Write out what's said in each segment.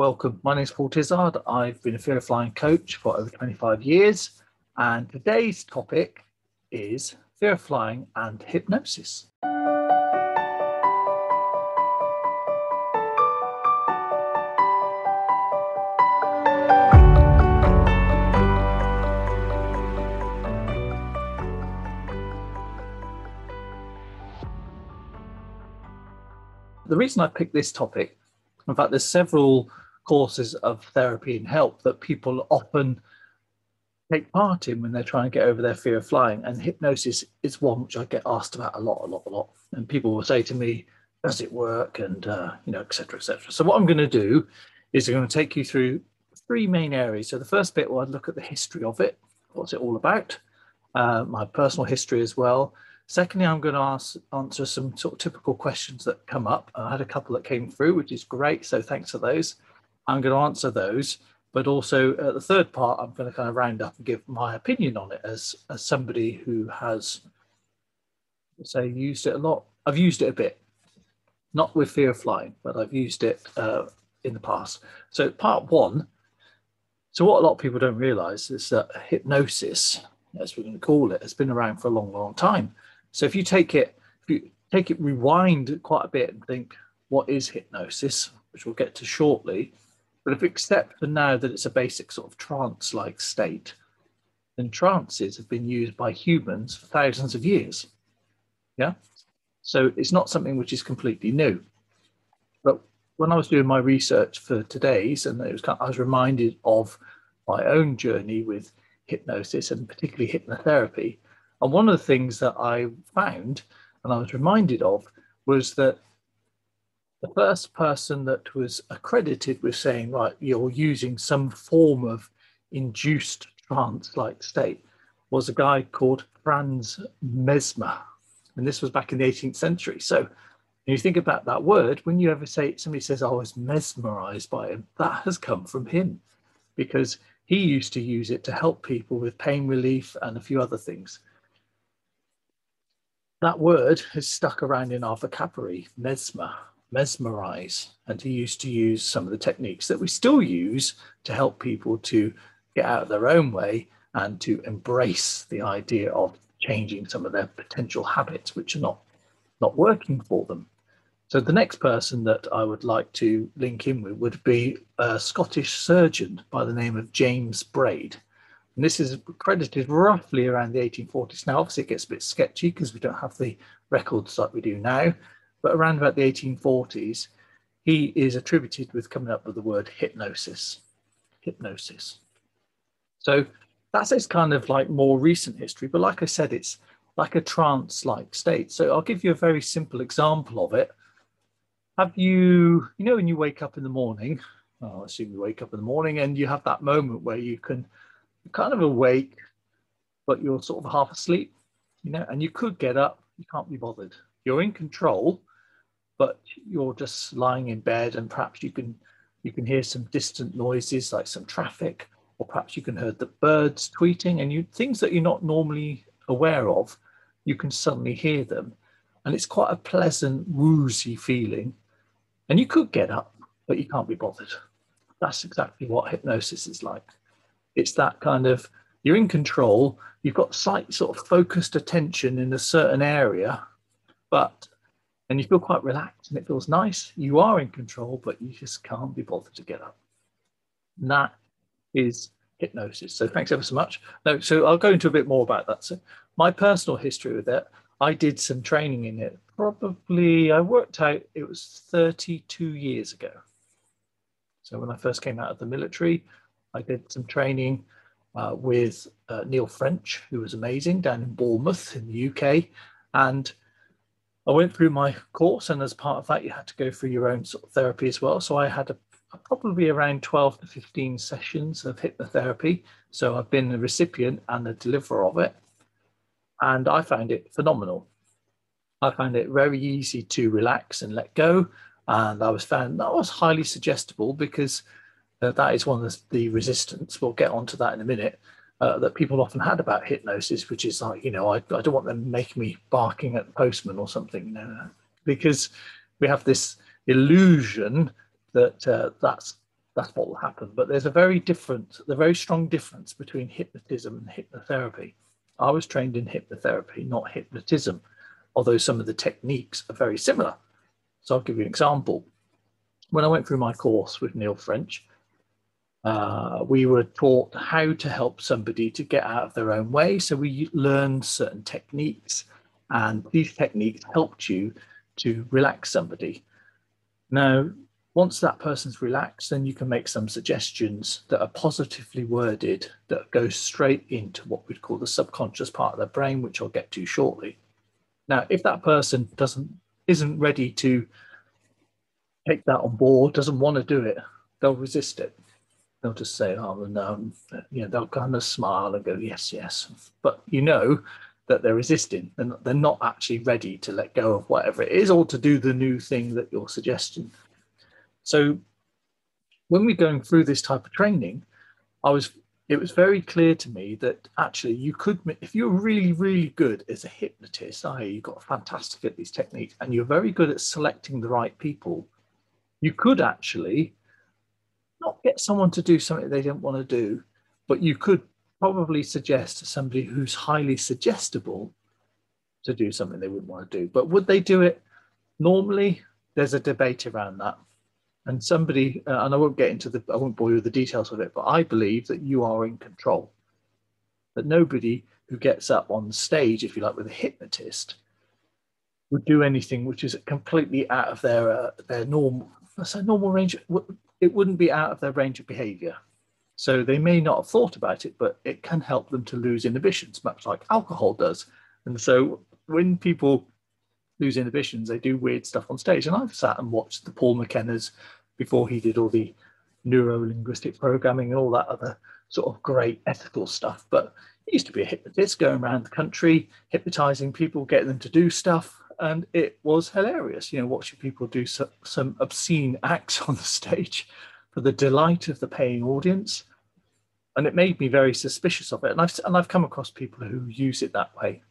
Welcome. My name is Paul Tizard. I've been a fear of flying coach for over 25 years, and today's topic is fear of flying and hypnosis. The reason I picked this topic, in fact, there's several courses of therapy and help that people often take part in when they're trying to get over their fear of flying. And hypnosis is one which I get asked about a lot, a lot, a lot. And people will say to me, does it work? And, uh, you know, et cetera, et cetera. So what I'm going to do is I'm going to take you through three main areas. So the first bit, will look at the history of it. What's it all about? Uh, my personal history as well. Secondly, I'm going to ask, answer some sort of typical questions that come up. I had a couple that came through, which is great. So thanks for those. I'm going to answer those. But also, uh, the third part, I'm going to kind of round up and give my opinion on it as, as somebody who has, say, used it a lot. I've used it a bit, not with fear of flying, but I've used it uh, in the past. So, part one. So, what a lot of people don't realize is that hypnosis, as we're going to call it, has been around for a long, long time. So if you take it, if you take it, rewind quite a bit and think, what is hypnosis, which we'll get to shortly. But if we accept for now that it's a basic sort of trance-like state, then trances have been used by humans for thousands of years. Yeah. So it's not something which is completely new. But when I was doing my research for today's, and it was kind of, I was reminded of my own journey with hypnosis and particularly hypnotherapy and one of the things that I found and I was reminded of was that the first person that was accredited with saying, right, you're using some form of induced trance like state was a guy called Franz Mesmer. And this was back in the 18th century. So when you think about that word, when you ever say somebody says, oh, I was mesmerized by him, that has come from him because he used to use it to help people with pain relief and a few other things that word has stuck around in our vocabulary, mesmer, mesmerize. And he used to use some of the techniques that we still use to help people to get out of their own way and to embrace the idea of changing some of their potential habits, which are not, not working for them. So the next person that I would like to link in with would be a Scottish surgeon by the name of James Braid. And this is credited roughly around the 1840s. Now, obviously, it gets a bit sketchy because we don't have the records like we do now, but around about the 1840s, he is attributed with coming up with the word hypnosis. Hypnosis. So that's its kind of like more recent history. But like I said, it's like a trance like state. So I'll give you a very simple example of it. Have you, you know, when you wake up in the morning, well, I assume you wake up in the morning and you have that moment where you can kind of awake, but you're sort of half asleep, you know, and you could get up, you can't be bothered. You're in control, but you're just lying in bed and perhaps you can you can hear some distant noises like some traffic, or perhaps you can hear the birds tweeting and you things that you're not normally aware of, you can suddenly hear them. And it's quite a pleasant, woozy feeling. And you could get up, but you can't be bothered. That's exactly what hypnosis is like. It's that kind of you're in control, you've got slight sort of focused attention in a certain area, but and you feel quite relaxed and it feels nice. You are in control, but you just can't be bothered to get up. And that is hypnosis. So thanks ever so much. No, so I'll go into a bit more about that. So my personal history with it, I did some training in it. Probably I worked out it was 32 years ago. So when I first came out of the military, I did some training uh, with uh, Neil French, who was amazing down in Bournemouth in the UK. And I went through my course, and as part of that, you had to go through your own sort of therapy as well. So I had a, probably around 12 to 15 sessions of hypnotherapy. So I've been the recipient and the deliverer of it. And I found it phenomenal. I found it very easy to relax and let go. And I was found that was highly suggestible because uh, that is one of the, the, resistance. We'll get onto that in a minute. Uh, that people often had about hypnosis, which is like, you know, I, I don't want them making me barking at the postman or something, you know, because we have this illusion that uh, that's that's what will happen. But there's a very different, a very strong difference between hypnotism and hypnotherapy. I was trained in hypnotherapy, not hypnotism, although some of the techniques are very similar. So I'll give you an example. When I went through my course with Neil French, uh, we were taught how to help somebody to get out of their own way. So we learned certain techniques, and these techniques helped you to relax somebody. Now, once that person's relaxed, then you can make some suggestions that are positively worded that go straight into what we'd call the subconscious part of their brain, which I'll get to shortly. Now, if that person doesn't isn't ready to take that on board, doesn't want to do it, they'll resist it. They'll just say, "Oh no," you know, they'll kind of smile and go, "Yes, yes," but you know that they're resisting and they're not actually ready to let go of whatever it is or to do the new thing that you're suggesting. So when we're going through this type of training, I was it was very clear to me that actually you could if you're really really good as a hypnotist i.e you've got fantastic at these techniques and you're very good at selecting the right people you could actually not get someone to do something they don't want to do but you could probably suggest to somebody who's highly suggestible to do something they wouldn't want to do but would they do it normally there's a debate around that and somebody, uh, and I won't get into the, I won't bore you with the details of it, but I believe that you are in control. That nobody who gets up on stage, if you like, with a hypnotist, would do anything which is completely out of their uh, their normal, a normal range. It wouldn't be out of their range of behaviour. So they may not have thought about it, but it can help them to lose inhibitions, much like alcohol does. And so when people lose inhibitions, they do weird stuff on stage. And I've sat and watched the Paul McKenna's before he did all the neuro linguistic programming and all that other sort of great ethical stuff. But he used to be a hypnotist going around the country, hypnotizing people, getting them to do stuff. And it was hilarious, you know, watching people do so, some obscene acts on the stage for the delight of the paying audience. And it made me very suspicious of it. And I've, and I've come across people who use it that way.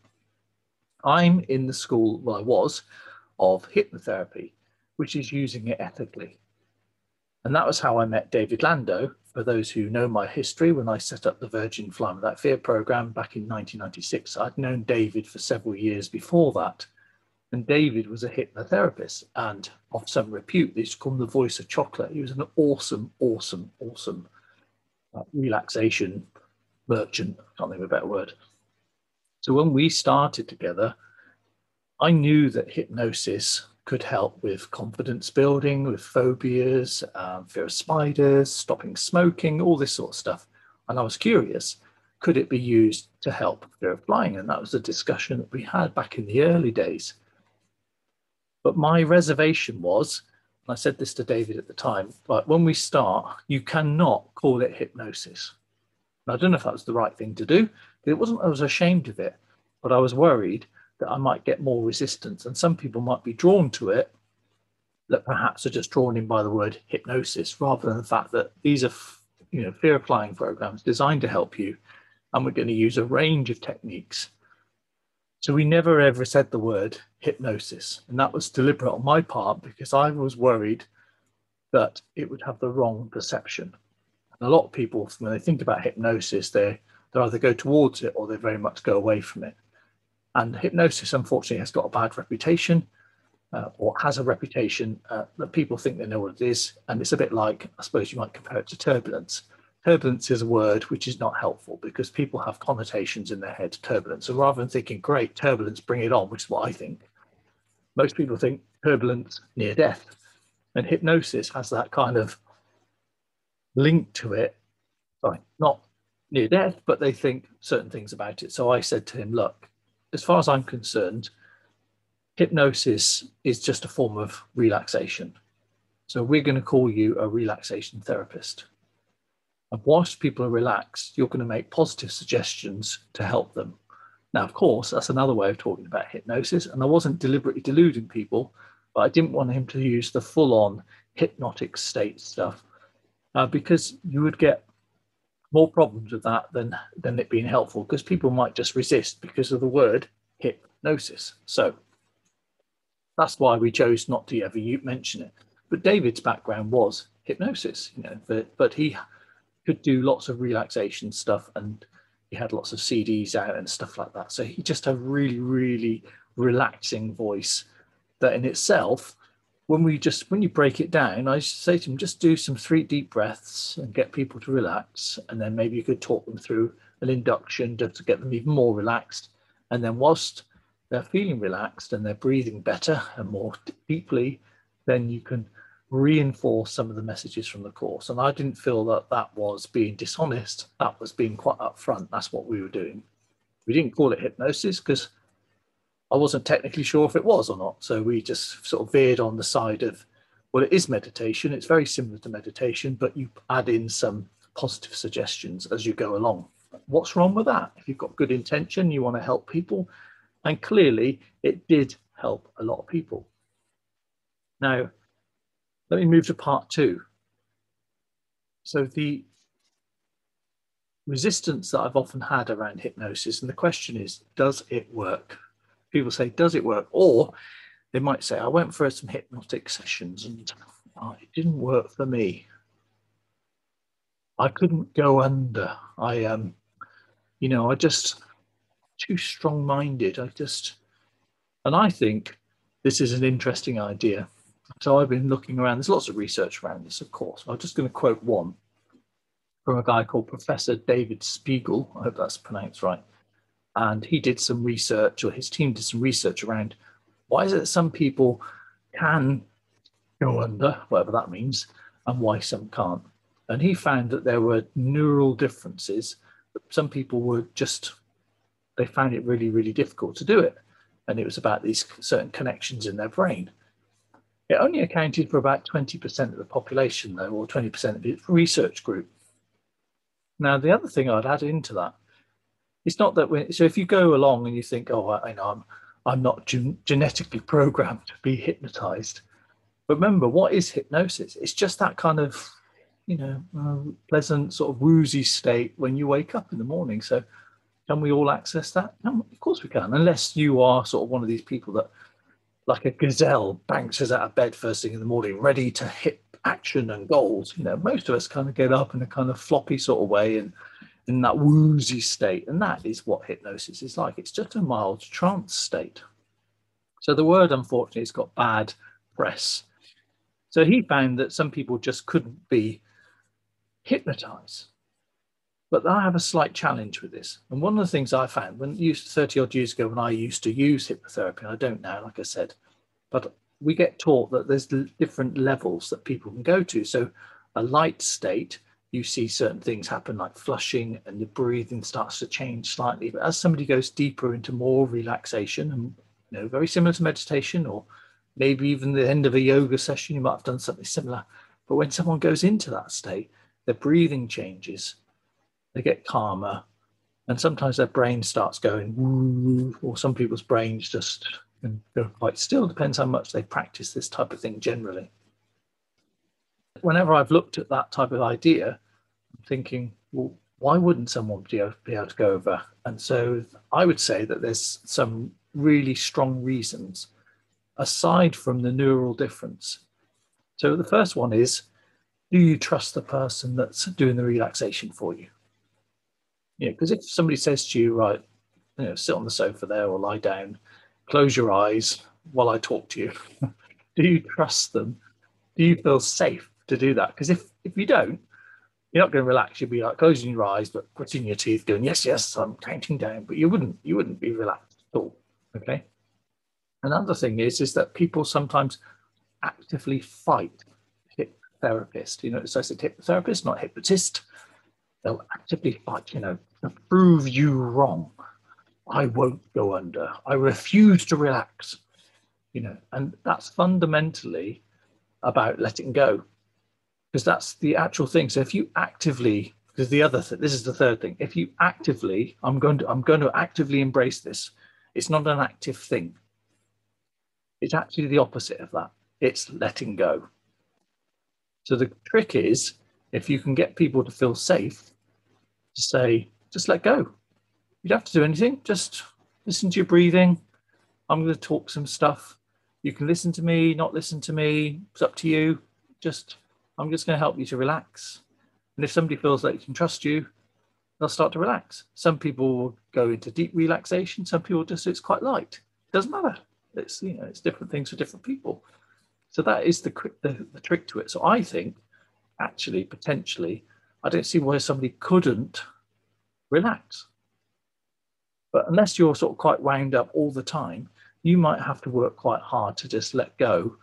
I'm in the school, well, I was, of hypnotherapy, which is using it ethically. And that was how I met David Lando. For those who know my history, when I set up the Virgin Flying Without Fear program back in 1996, I'd known David for several years before that. And David was a hypnotherapist and of some repute. To call the voice of chocolate. He was an awesome, awesome, awesome uh, relaxation merchant. I can't think of a better word. So when we started together, I knew that hypnosis could help with confidence building, with phobias, um, fear of spiders, stopping smoking, all this sort of stuff. And I was curious, could it be used to help fear of flying? And that was a discussion that we had back in the early days. But my reservation was, and I said this to David at the time, but when we start, you cannot call it hypnosis. And I don't know if that was the right thing to do. It wasn't, I was ashamed of it, but I was worried that I might get more resistance. And some people might be drawn to it that perhaps are just drawn in by the word hypnosis rather than the fact that these are, you know, fear of flying programs designed to help you. And we're going to use a range of techniques. So we never ever said the word hypnosis. And that was deliberate on my part because I was worried that it would have the wrong perception. And a lot of people, when they think about hypnosis, they they either go towards it or they very much go away from it. And hypnosis, unfortunately, has got a bad reputation uh, or has a reputation uh, that people think they know what it is. And it's a bit like, I suppose you might compare it to turbulence. Turbulence is a word which is not helpful because people have connotations in their head to turbulence. So rather than thinking, great, turbulence, bring it on, which is what I think, most people think turbulence, near death. And hypnosis has that kind of link to it. Sorry, not near death, but they think certain things about it. So I said to him, look, as far as I'm concerned, hypnosis is just a form of relaxation. So we're going to call you a relaxation therapist. And whilst people are relaxed, you're going to make positive suggestions to help them. Now, of course, that's another way of talking about hypnosis. And I wasn't deliberately deluding people, but I didn't want him to use the full on hypnotic state stuff uh, because you would get more problems with that than than it being helpful because people might just resist because of the word hypnosis. So that's why we chose not to ever mention it. But David's background was hypnosis, you know, but, but he could do lots of relaxation stuff and he had lots of CDs out and stuff like that. So he just had a really, really relaxing voice that in itself, when we just when you break it down, I say to him, just do some three deep breaths and get people to relax. And then maybe you could talk them through an induction just to get them even more relaxed. And then whilst they're feeling relaxed and they're breathing better and more deeply, then you can reinforce some of the messages from the course. And I didn't feel that that was being dishonest. That was being quite upfront. That's what we were doing. We didn't call it hypnosis because I wasn't technically sure if it was or not. So we just sort of veered on the side of, well, it is meditation. It's very similar to meditation, but you add in some positive suggestions as you go along. What's wrong with that? If you've got good intention, you want to help people. And clearly, it did help a lot of people. Now, let me move to part two. So, the resistance that I've often had around hypnosis, and the question is, does it work? People say, does it work? Or they might say, I went for some hypnotic sessions and oh, it didn't work for me. I couldn't go under. I um, you know, I just too strong-minded. I just, and I think this is an interesting idea. So I've been looking around. There's lots of research around this, of course. I'm just going to quote one from a guy called Professor David Spiegel. I hope that's pronounced right. And he did some research, or his team did some research around why is it that some people can go under, whatever that means, and why some can't. And he found that there were neural differences some people were just they found it really really difficult to do it and it was about these certain connections in their brain it only accounted for about 20% of the population though or 20% of its research group now the other thing i'd add into that it's not that when so if you go along and you think oh i, know i'm i'm not gen- genetically programmed to be hypnotized but remember what is hypnosis it's just that kind of you know, uh, pleasant sort of woozy state when you wake up in the morning. So, can we all access that? No, of course we can, unless you are sort of one of these people that, like a gazelle, bounces out of bed first thing in the morning, ready to hit action and goals. You know, most of us kind of get up in a kind of floppy sort of way and in that woozy state. And that is what hypnosis is like. It's just a mild trance state. So the word, unfortunately, has got bad press. So he found that some people just couldn't be hypnotize. But I have a slight challenge with this. And one of the things I found when used 30 odd years ago when I used to use hypnotherapy, I don't now, like I said, but we get taught that there's different levels that people can go to. So a light state, you see certain things happen like flushing and the breathing starts to change slightly. But as somebody goes deeper into more relaxation and you know, very similar to meditation or maybe even the end of a yoga session, you might have done something similar. But when someone goes into that state, their breathing changes, they get calmer, and sometimes their brain starts going or some people's brains just go quite still. Depends how much they practice this type of thing generally. Whenever I've looked at that type of idea, I'm thinking, well, why wouldn't someone be able to go over? And so I would say that there's some really strong reasons aside from the neural difference. So the first one is do you trust the person that's doing the relaxation for you? Yeah, because if somebody says to you, right, you know, sit on the sofa there or lie down, close your eyes while I talk to you, do you trust them? Do you feel safe to do that? Because if if you don't, you're not going to relax. You'll be like closing your eyes, but putting your teeth, going, yes, yes, I'm counting down. But you wouldn't, you wouldn't be relaxed at all. Okay. Another thing is, is that people sometimes actively fight therapist. You know, so I said hypnotherapist, not hypnotist. They'll actively fight, you know, to prove you wrong. I won't go under. I refuse to relax. You know, and that's fundamentally about letting go. Because that's the actual thing. So if you actively, because the other thing, this is the third thing. If you actively, I'm going to, I'm going to actively embrace this. It's not an active thing. It's actually the opposite of that. It's letting go. So the trick is if you can get people to feel safe to say, just let go. You don't have to do anything, just listen to your breathing. I'm going to talk some stuff. You can listen to me, not listen to me. It's up to you. Just I'm just going to help you to relax. And if somebody feels that they can trust you, they'll start to relax. Some people will go into deep relaxation. Some people just it's quite light. It doesn't matter. It's you know it's different things for different people. So that is the, the the trick to it. So I think actually potentially I don't see why somebody couldn't relax. But unless you're sort of quite wound up all the time, you might have to work quite hard to just let go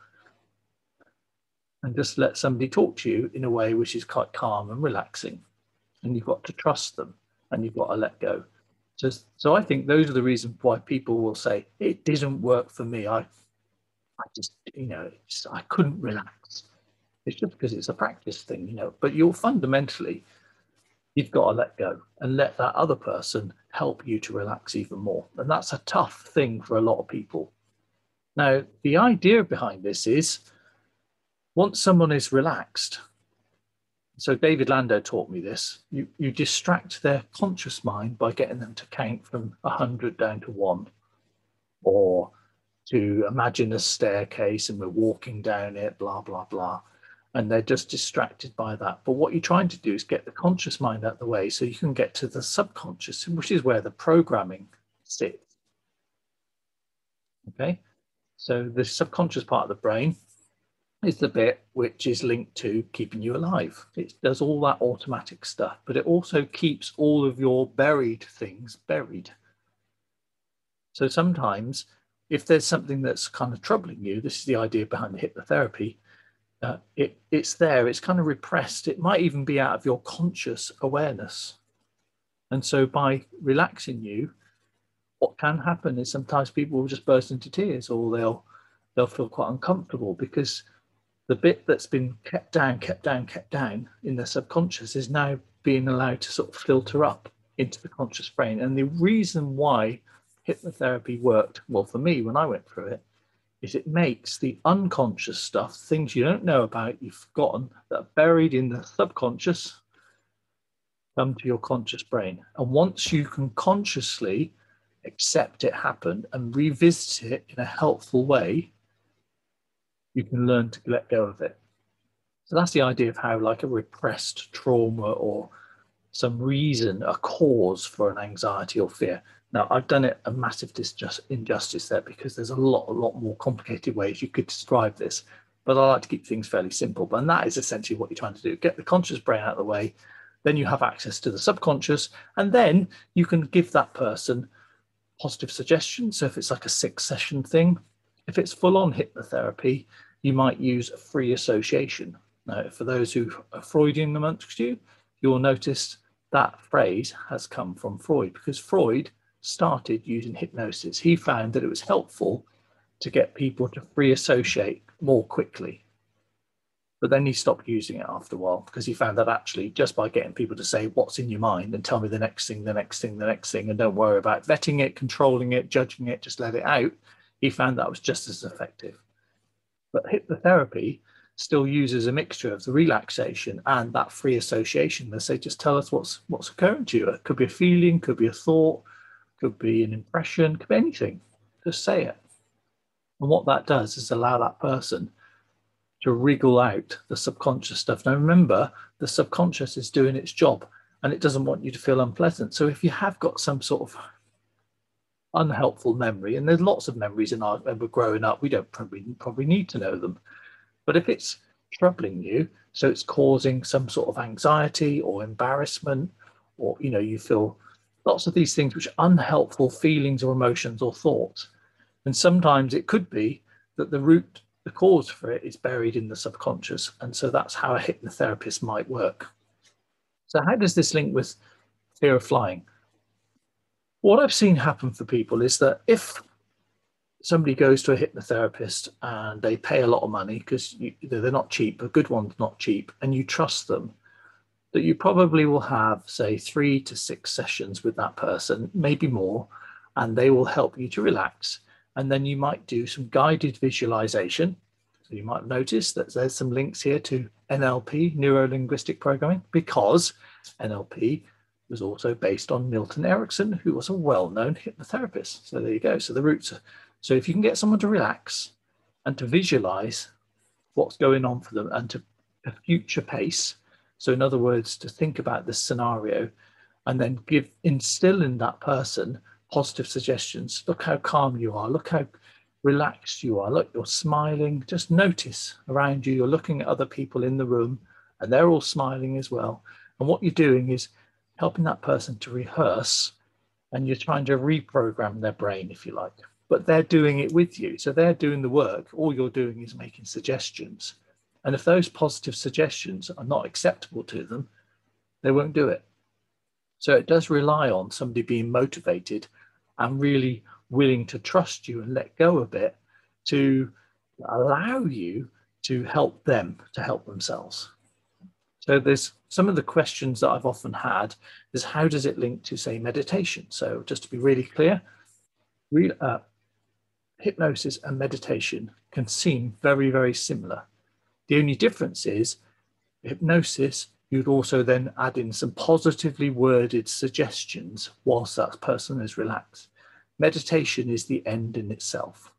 and just let somebody talk to you in a way which is quite calm and relaxing. And you've got to trust them and you've got to let go. So, so I think those are the reasons why people will say, it didn't work for me. I, I just, you know, just, I couldn't relax. It's just because it's a practice thing, you know, but you're fundamentally, you've got to let go and let that other person help you to relax even more. And that's a tough thing for a lot of people. Now, the idea behind this is once someone is relaxed, so David Lando taught me this, you, you distract their conscious mind by getting them to count from 100 down to one, or to imagine a staircase and we're walking down it, blah, blah, blah and they're just distracted by that. But what you're trying to do is get the conscious mind out of the way so you can get to the subconscious, which is where the programming sits. Okay, so the subconscious part of the brain is the bit which is linked to keeping you alive. It does all that automatic stuff, but it also keeps all of your buried things buried. So sometimes, if there's something that's kind of troubling you, this is the idea behind the hypnotherapy it, it's there, it's kind of repressed. It might even be out of your conscious awareness. And so by relaxing you, what can happen is sometimes people will just burst into tears or they'll they'll feel quite uncomfortable because the bit that's been kept down, kept down, kept down in the subconscious is now being allowed to sort of filter up into the conscious brain. And the reason why hypnotherapy worked well for me when I went through it is it makes the unconscious stuff, things you don't know about, you've forgotten, that are buried in the subconscious, come to your conscious brain. And once you can consciously accept it happened and revisit it in a helpful way, you can learn to let go of it. So that's the idea of how, like, a repressed trauma or some reason, a cause for an anxiety or fear now, I've done it a massive disjust, injustice there because there's a lot, a lot more complicated ways you could describe this. But I like to keep things fairly simple. But, And that is essentially what you're trying to do get the conscious brain out of the way. Then you have access to the subconscious. And then you can give that person positive suggestions. So if it's like a six session thing, if it's full on hypnotherapy, you might use free association. Now, for those who are Freudian amongst you, you'll notice that phrase has come from Freud because Freud started using hypnosis, he found that it was helpful to get people to free associate more quickly. But then he stopped using it after a while because he found that actually just by getting people to say what's in your mind and tell me the next thing, the next thing, the next thing, and don't worry about vetting it, controlling it, judging it, just let it out, he found that was just as effective. But hypnotherapy still uses a mixture of the relaxation and that free association. They say, just tell us what's what's occurring to you. It could be a feeling, could be a thought, could be an impression, could be anything. Just say it. And what that does is allow that person to wriggle out the subconscious stuff. Now, remember, the subconscious is doing its job and it doesn't want you to feel unpleasant. So, if you have got some sort of unhelpful memory, and there's lots of memories in our when we're growing up, we don't probably probably need to know them. But if it's troubling you, so it's causing some sort of anxiety or embarrassment, or you know, you feel lots of these things which are unhelpful feelings or emotions or thoughts. And sometimes it could be that the root, the cause for it is buried in the subconscious. And so that's how a hypnotherapist might work. So, how does this link with fear of flying? What I've seen happen for people is that if somebody goes to a hypnotherapist and they pay a lot of money because they're not cheap, a good one's not cheap, and you trust them, that you probably will have, say, three to six sessions with that person, maybe more, and they will help you to relax. And then you might do some guided visualization. So you might notice that there's some links here to NLP, neuro linguistic programming, because NLP was also based on Milton Erickson, who was a well known hypnotherapist. So there you go. So the roots are. So if you can get someone to relax and to visualize what's going on for them and to a future pace. So, in other words, to think about this scenario and then give instill in that person positive suggestions. Look how calm you are. Look how relaxed you are. Look, you're smiling. Just notice around you. You're looking at other people in the room and they're all smiling as well. And what you're doing is helping that person to rehearse and you're trying to reprogram their brain, if you like. But they're doing it with you. So they're doing the work. All you're doing is making suggestions. And if those positive suggestions are not acceptable to them, they won't do it. So it does rely on somebody being motivated and really willing to trust you and let go a bit to allow you to help them to help themselves. So there's some of the questions that I've often had is how does it link to say meditation? So just to be really clear, real, uh, hypnosis and meditation can seem very, very similar. The only difference is hypnosis, you'd also then add in some positively worded suggestions whilst that person is relaxed. Meditation is the end in itself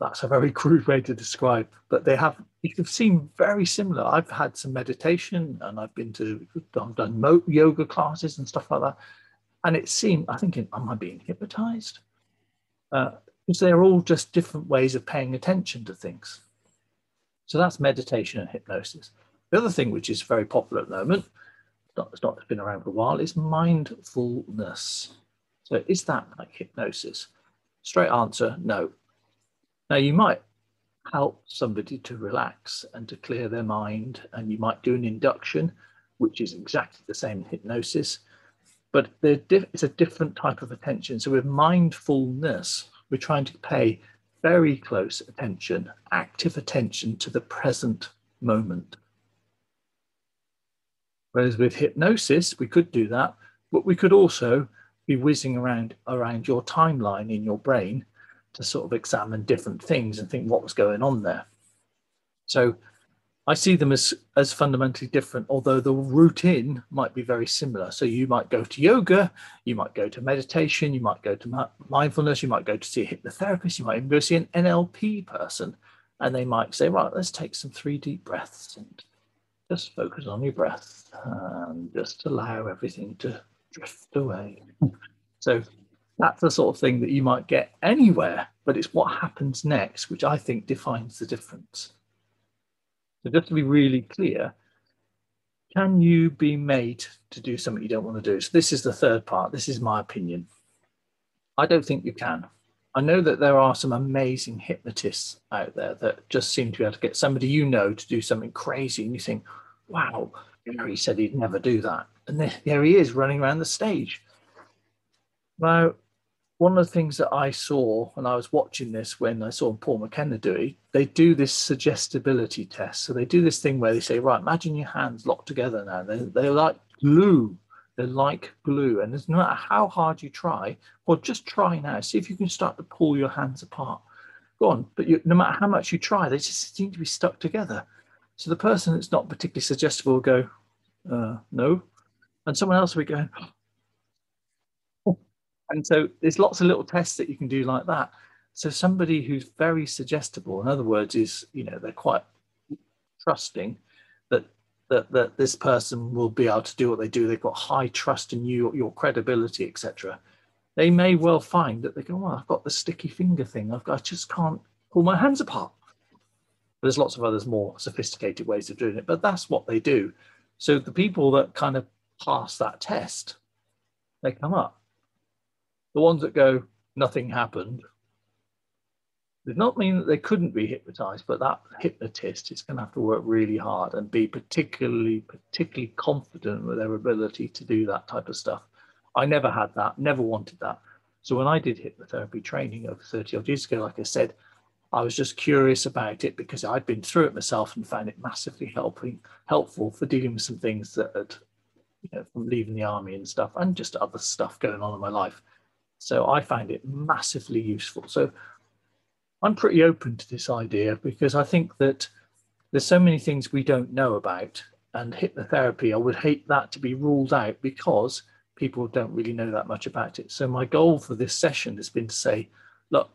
that's a very crude way to describe, but they have, you can seem very similar. I've had some meditation and I've been to, I've done yoga classes and stuff like that. And it seemed, I think, am I being hypnotized? Uh, because they're all just different ways of paying attention to things. So that's meditation and hypnosis. The other thing, which is very popular at the moment, it's not, it's been around for a while, is mindfulness. So is that like hypnosis? Straight answer, no. Now, you might help somebody to relax and to clear their mind, and you might do an induction, which is exactly the same hypnosis, but it's a different type of attention. So, with mindfulness, we're trying to pay very close attention, active attention to the present moment. Whereas with hypnosis, we could do that, but we could also be whizzing around around your timeline in your brain to sort of examine different things and think what was going on there. So I see them as, as fundamentally different, although the routine might be very similar. So you might go to yoga, you might go to meditation, you might go to mindfulness, you might go to see a hypnotherapist, you might even go see an NLP person, and they might say, right, let's take some three deep breaths and just focus on your breath and just allow everything to drift away. so that's the sort of thing that you might get anywhere, but it's what happens next, which I think defines the difference. So, just to be really clear, can you be made to do something you don't want to do? So, this is the third part. This is my opinion. I don't think you can. I know that there are some amazing hypnotists out there that just seem to be able to get somebody you know to do something crazy, and you think, wow, Gary said he'd never do that. And there, he is running around the stage. Now, one of the things that I saw when I was watching this, when I saw Paul McKenna do it, they do this suggestibility test. So they do this thing where they say, right, imagine your hands locked together now. They're, they're like glue. They're like glue. And it's no matter how hard you try, well, just try now. See if you can start to pull your hands apart. Go on. But you, no matter how much you try, they just seem to be stuck together. So the person that's not particularly suggestible will go, uh, no. And someone else will be going, and so there's lots of little tests that you can do like that. So somebody who's very suggestible, in other words, is you know they're quite trusting that that, that this person will be able to do what they do. They've got high trust in you, your credibility, etc. They may well find that they go, "Oh, I've got the sticky finger thing. I've got, I just can't pull my hands apart." But there's lots of others more sophisticated ways of doing it, but that's what they do. So the people that kind of pass that test, they come up the ones that go, nothing happened, does not mean that they couldn't be hypnotized, but that hypnotist is going to have to work really hard and be particularly, particularly confident with their ability to do that type of stuff. I never had that, never wanted that. So when I did hypnotherapy training over 30 odd years ago, like I said, I was just curious about it because I'd been through it myself and found it massively helping, helpful for dealing with some things that had, you know, from leaving the army and stuff and just other stuff going on in my life. So I find it massively useful. So I'm pretty open to this idea because I think that there's so many things we don't know about. And hypnotherapy, I would hate that to be ruled out because people don't really know that much about it. So my goal for this session has been to say, look,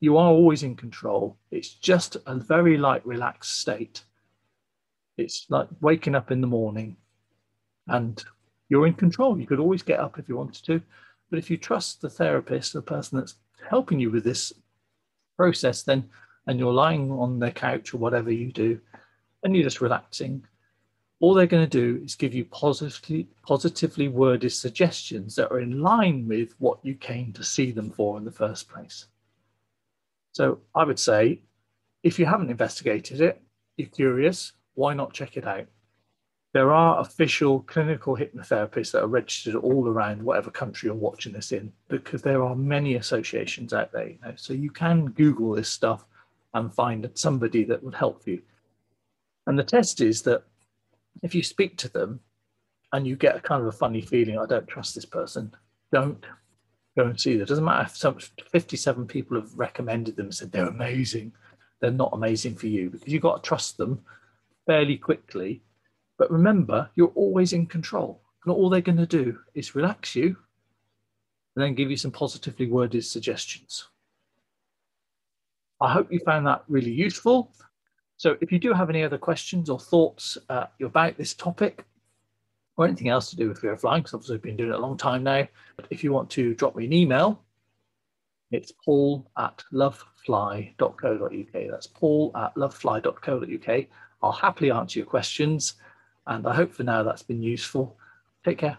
you are always in control. It's just a very light, relaxed state. It's like waking up in the morning and you're in control. You could always get up if you wanted to. But if you trust the therapist, the person that's helping you with this process, then and you're lying on their couch or whatever you do, and you're just relaxing, all they're going to do is give you positively positively worded suggestions that are in line with what you came to see them for in the first place. So I would say, if you haven't investigated it, you're curious, why not check it out? There are official clinical hypnotherapists that are registered all around whatever country you're watching this in, because there are many associations out there. You know? So you can Google this stuff and find somebody that would help you. And the test is that if you speak to them and you get a kind of a funny feeling, I don't trust this person, don't go and see them. It doesn't matter if some 57 people have recommended them, said they're amazing. They're not amazing for you because you've got to trust them fairly quickly. But remember, you're always in control. And all they're going to do is relax you and then give you some positively worded suggestions. I hope you found that really useful. So if you do have any other questions or thoughts uh, about this topic or anything else to do with fear flying, because obviously I've been doing it a long time now, but if you want to drop me an email, it's paul at lovefly.co.uk. That's paul at lovefly.co.uk. I'll happily answer your questions. And I hope for now that's been useful. Take care.